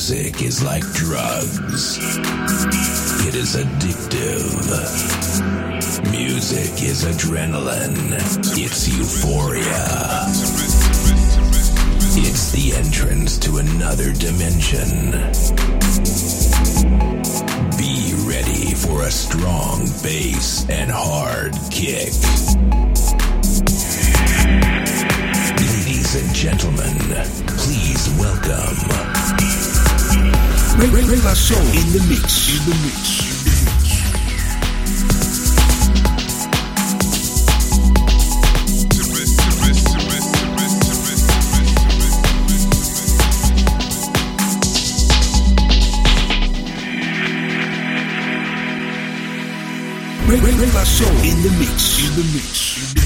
Music is like drugs. It is addictive. Music is adrenaline. It's euphoria. It's the entrance to another dimension. Be ready for a strong bass and hard kick. Ladies and gentlemen, please welcome. Ray La Soul in the mix. In the mix. Ray La Soul in the mix. In the mix. In the mix.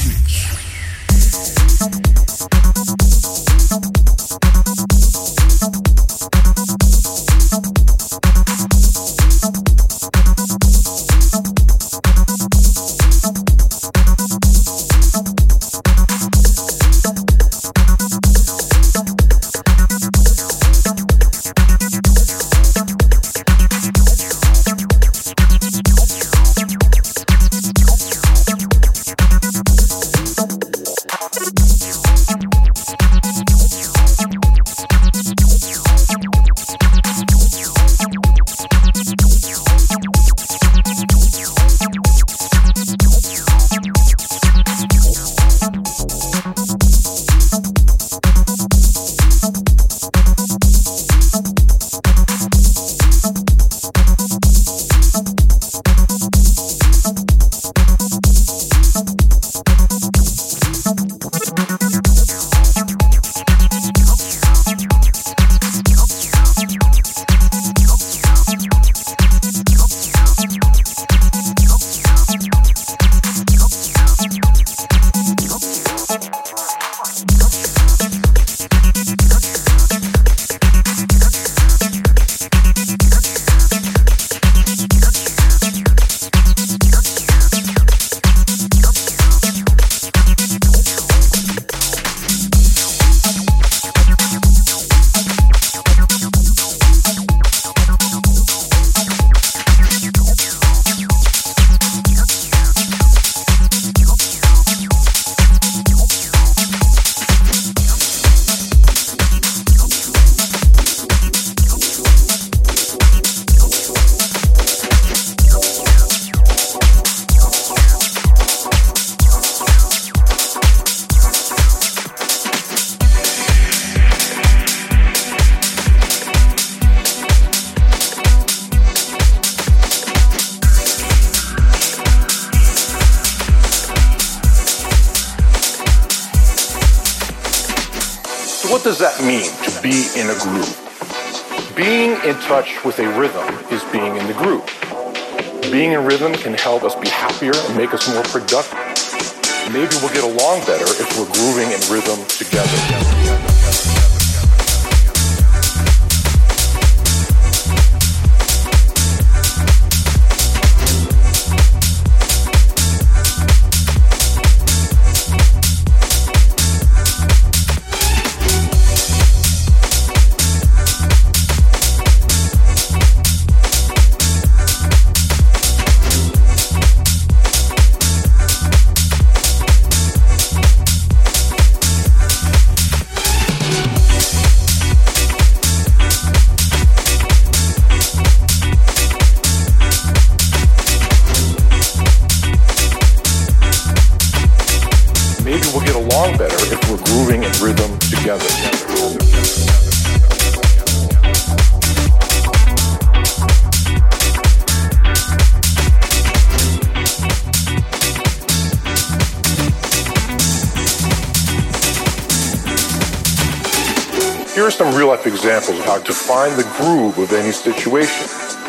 To find the groove of any situation.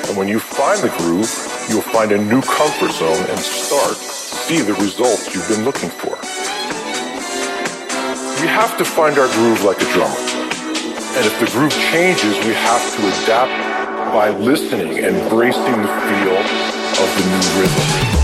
And when you find the groove, you'll find a new comfort zone and start to see the results you've been looking for. We have to find our groove like a drummer. And if the groove changes, we have to adapt by listening and embracing the feel of the new rhythm.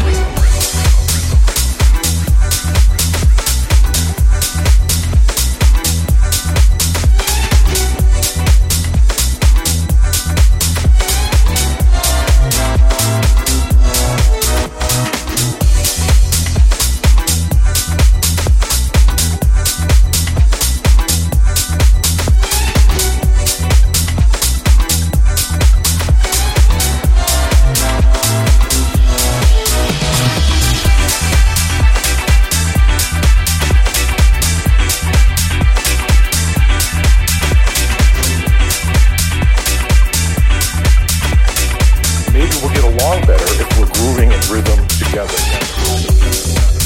all better if we're grooving in rhythm together.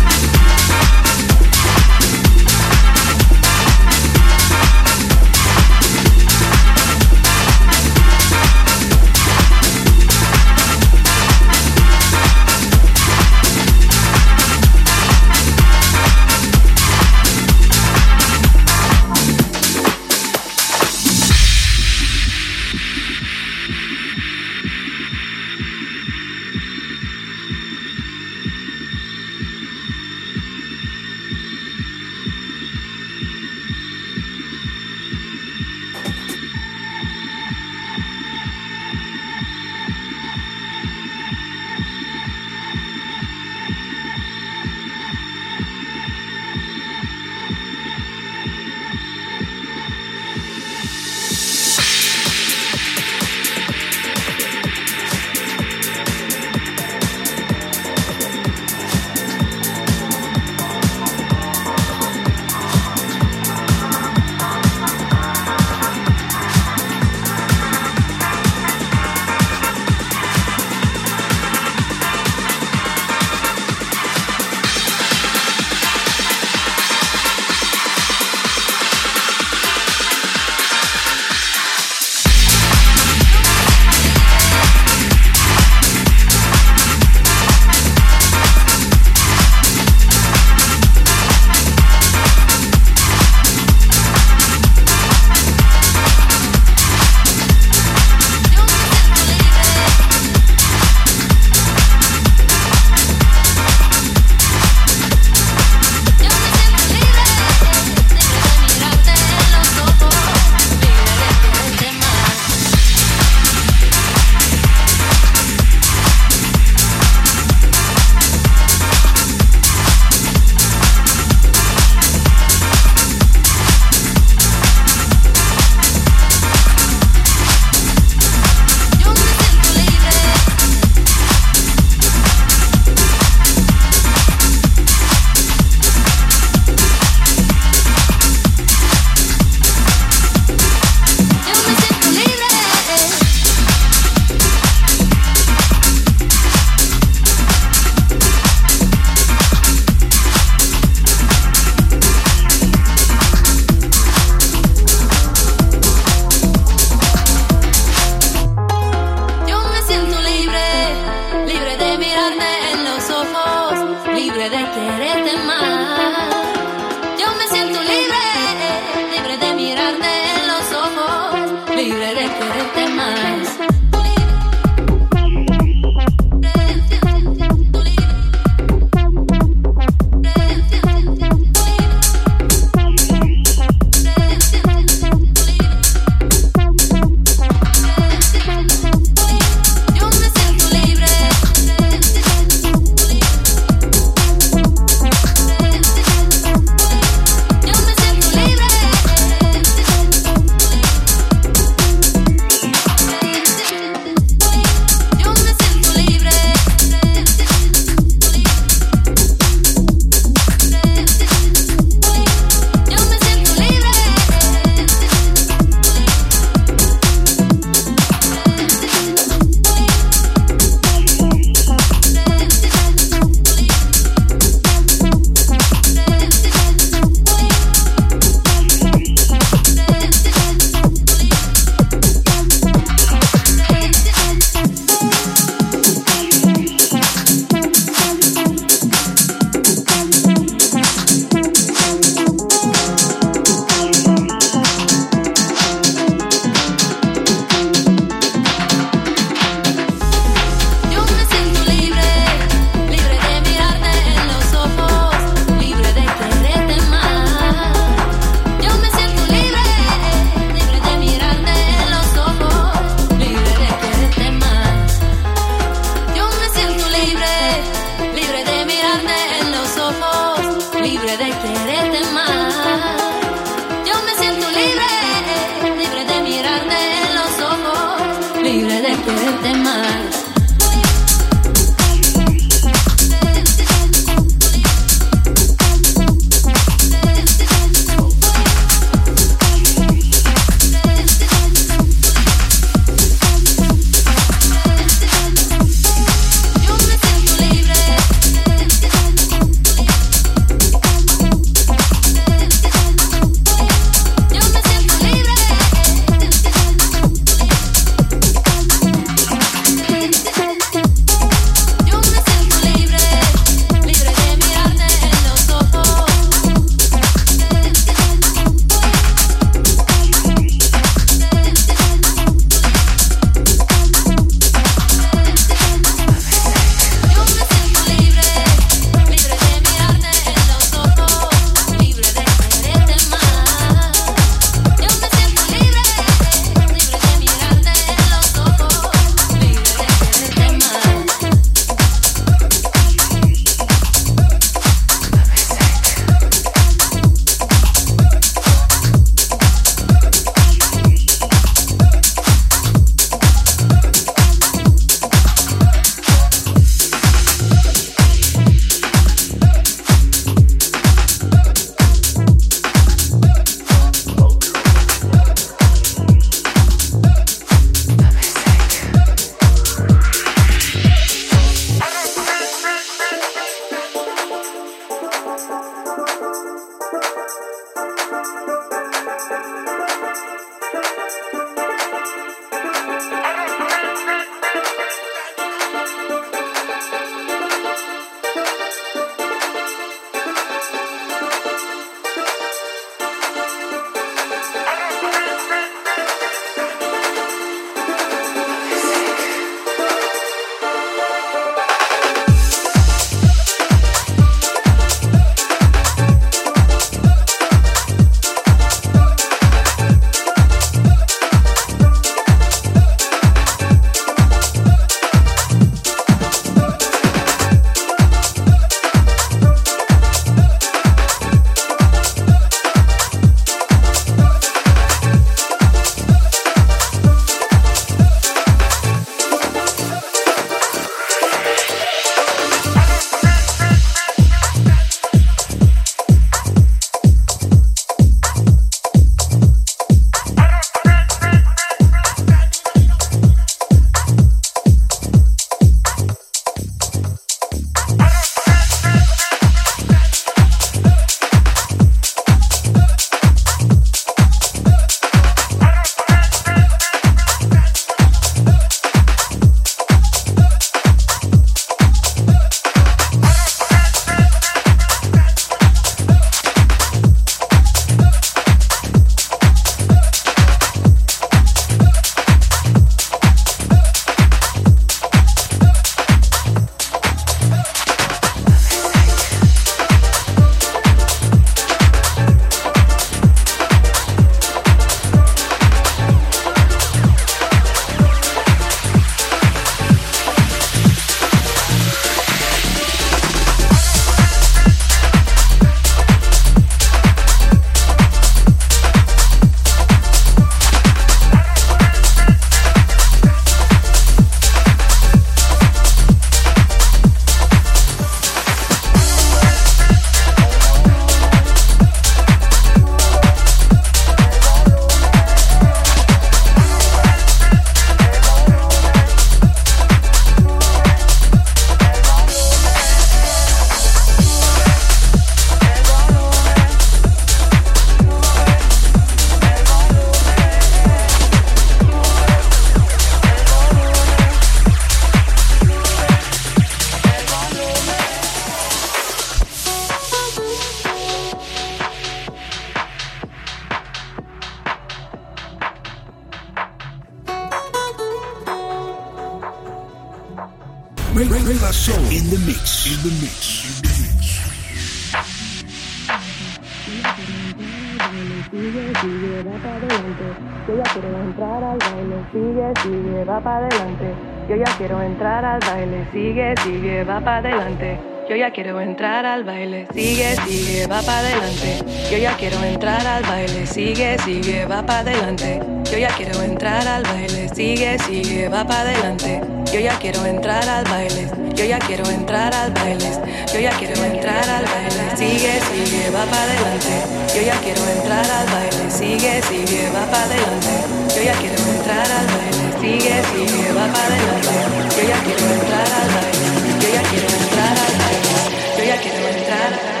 Quiero entrar al baile, sigue, sigue, va para adelante. Yo ya quiero entrar al baile, sigue, sigue, va para adelante. Yo ya quiero entrar al baile, sigue, sigue, va para adelante. Yo ya quiero entrar al baile, yo ya quiero entrar al baile. Yo ya quiero entrar al baile, sigue, sigue, va para adelante. Yo ya quiero entrar al baile, sigue, sigue, va para adelante. Yo ya quiero entrar al baile, sigue, sigue, va para adelante. Yo ya quiero entrar al baile, yo ya quiero entrar al baile. Yo ya quiero entrar.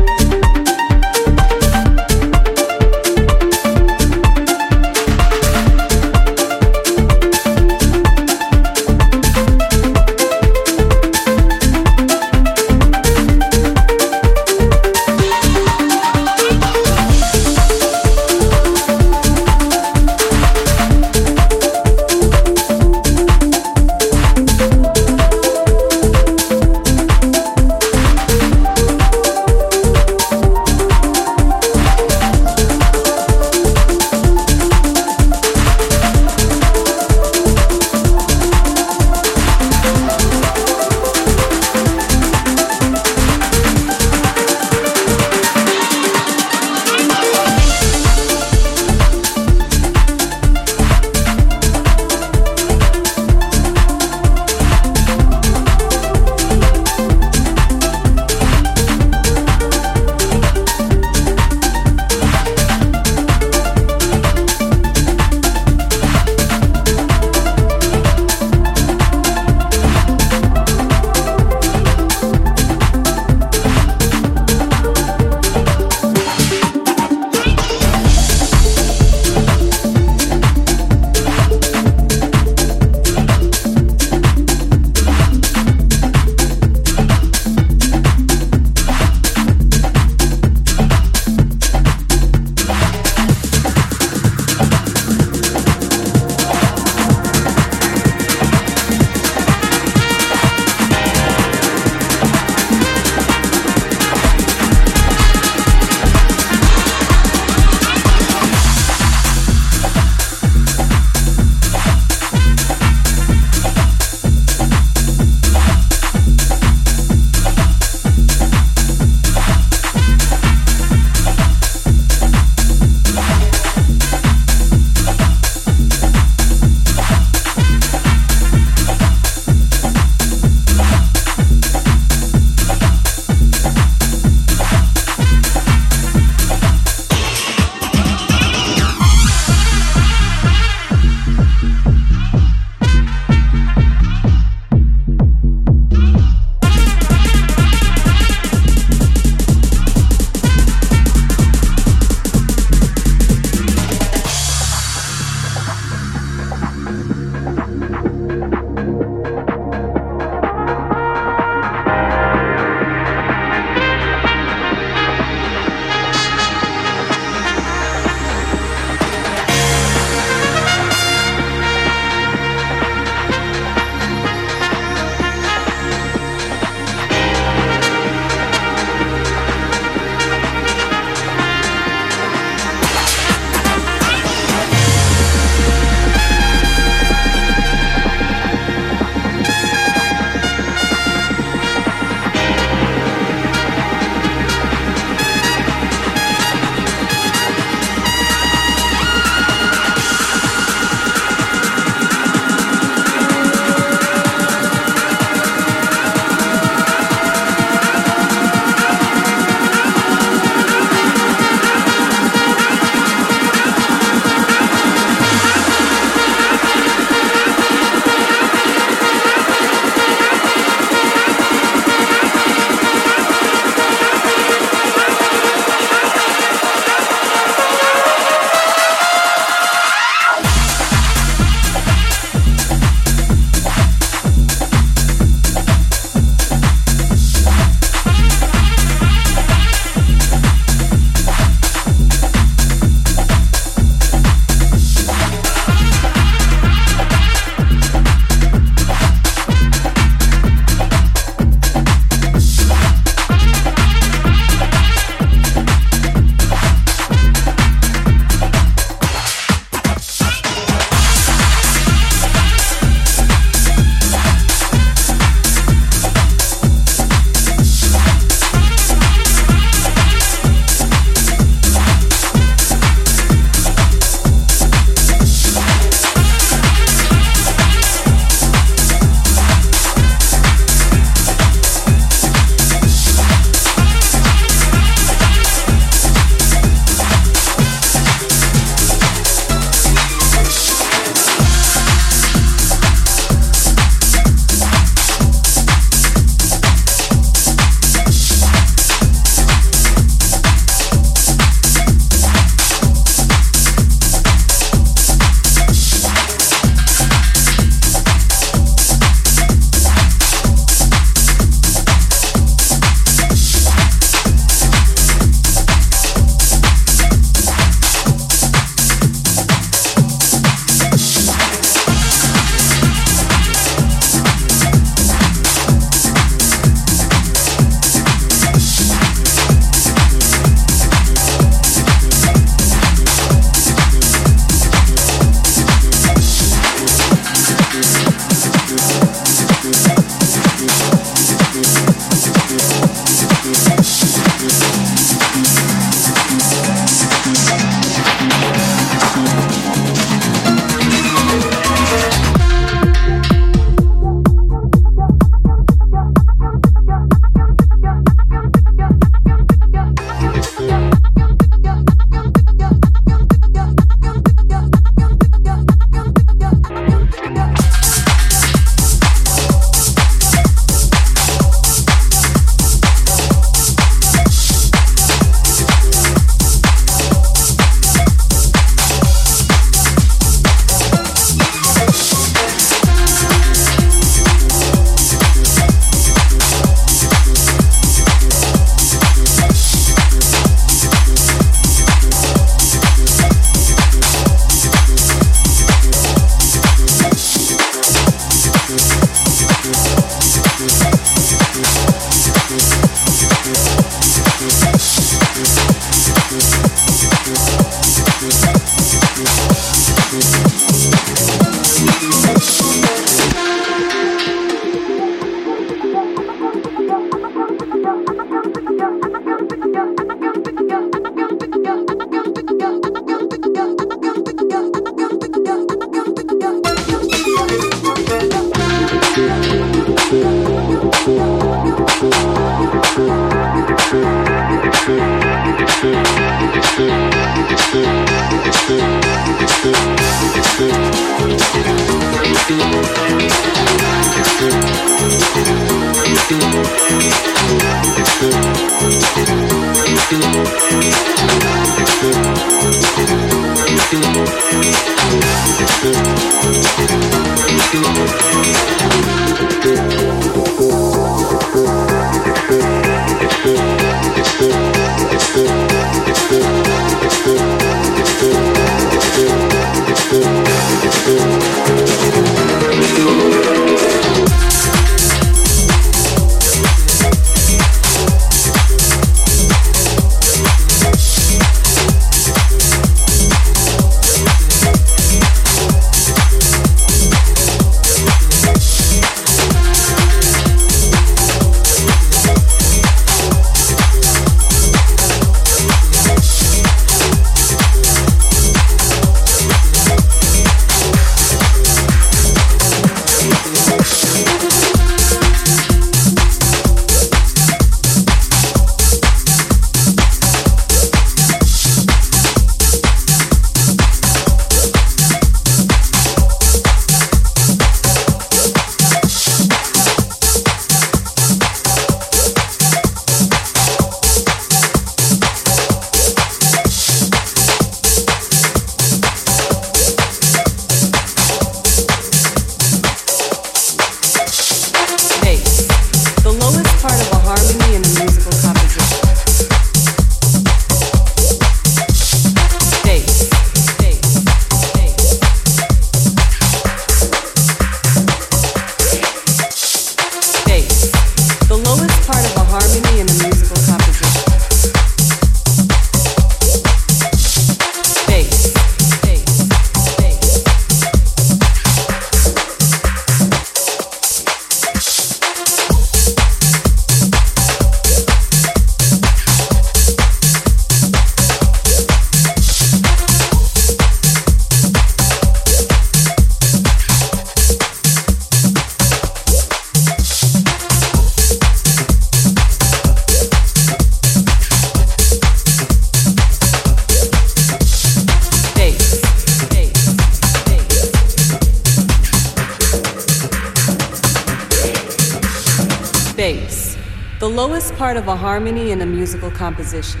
Part of a harmony in a musical composition.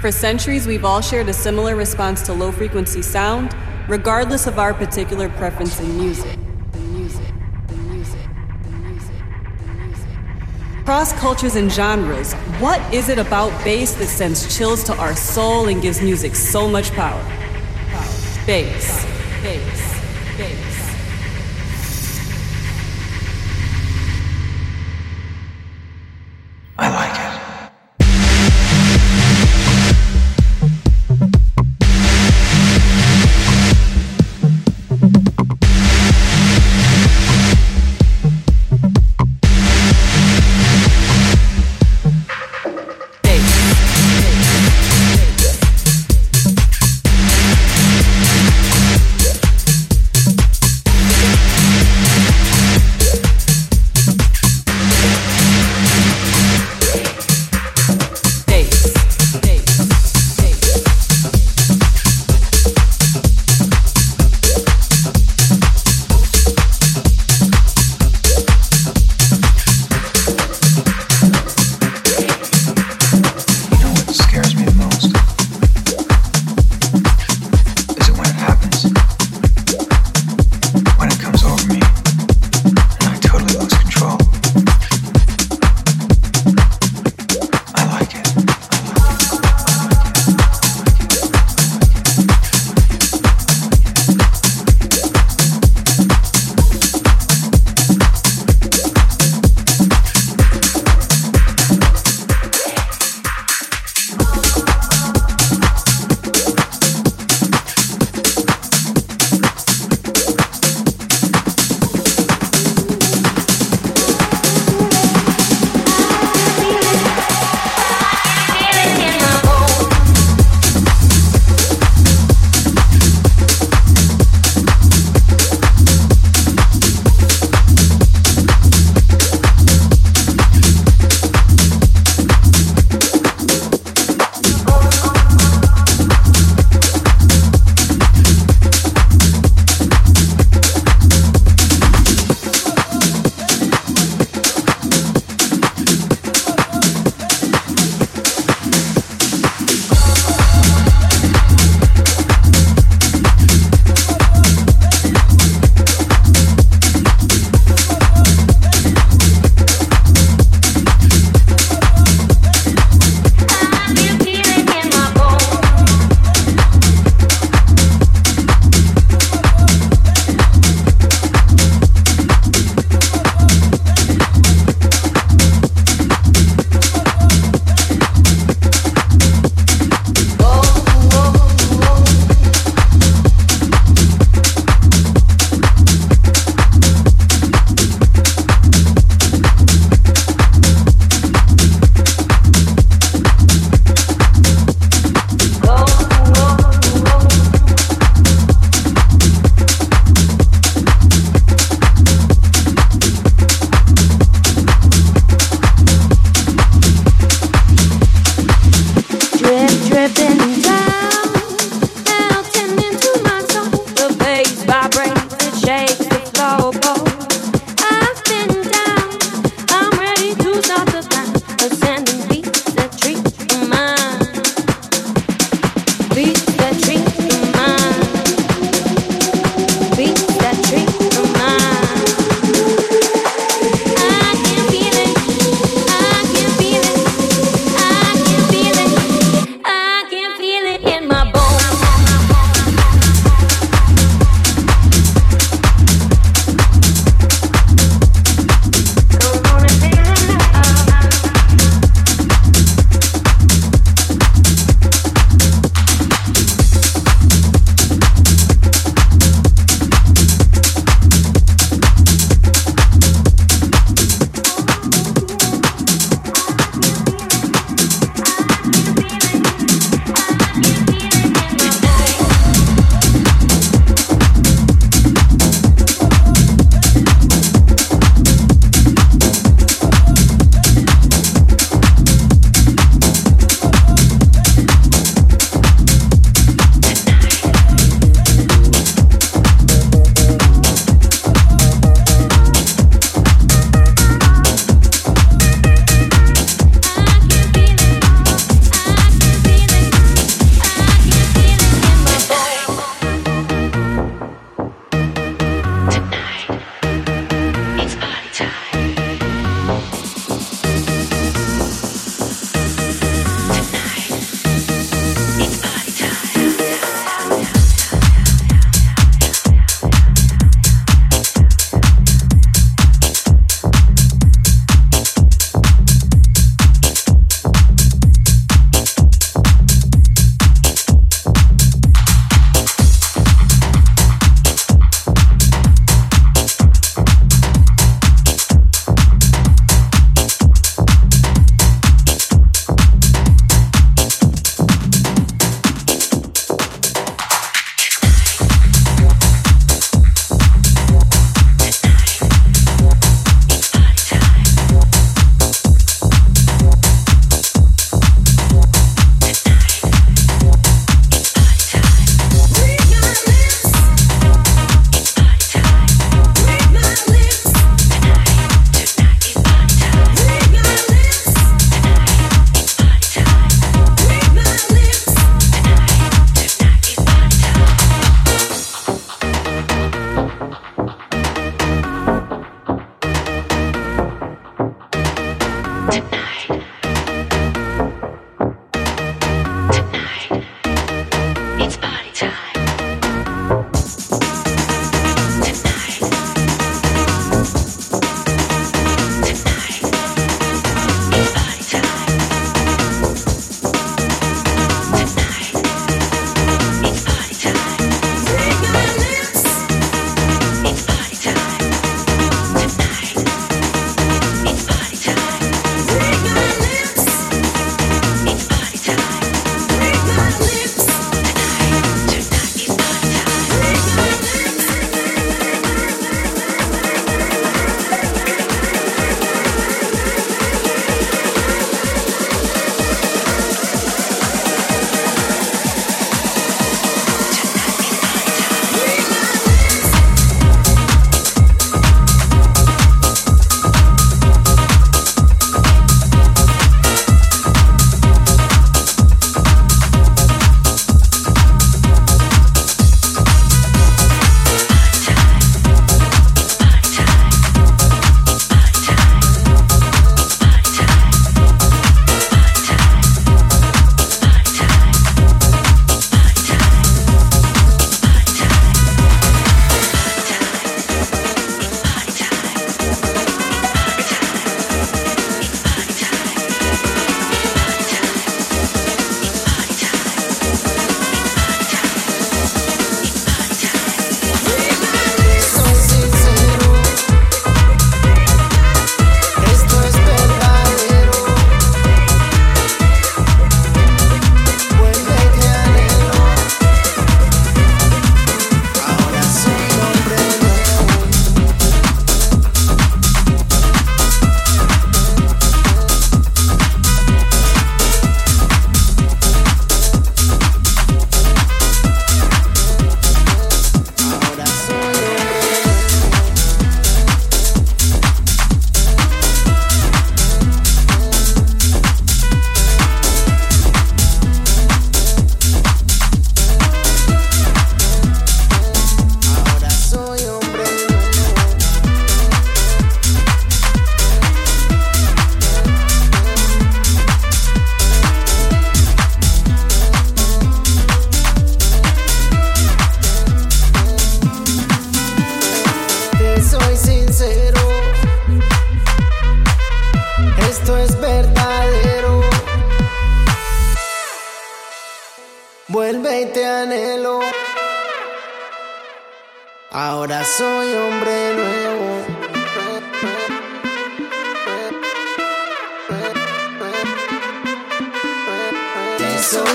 For centuries, we've all shared a similar response to low frequency sound, regardless of our particular preference in music. Cross cultures and genres, what is it about bass that sends chills to our soul and gives music so much power? Bass. Bass. Bass.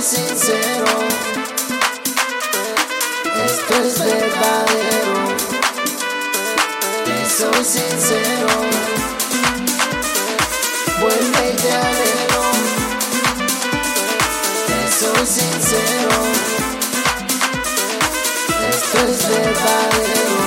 sincero, esto es verdadero. Te soy sincero, vuelve y te anhelo. Te soy sincero, esto es verdadero.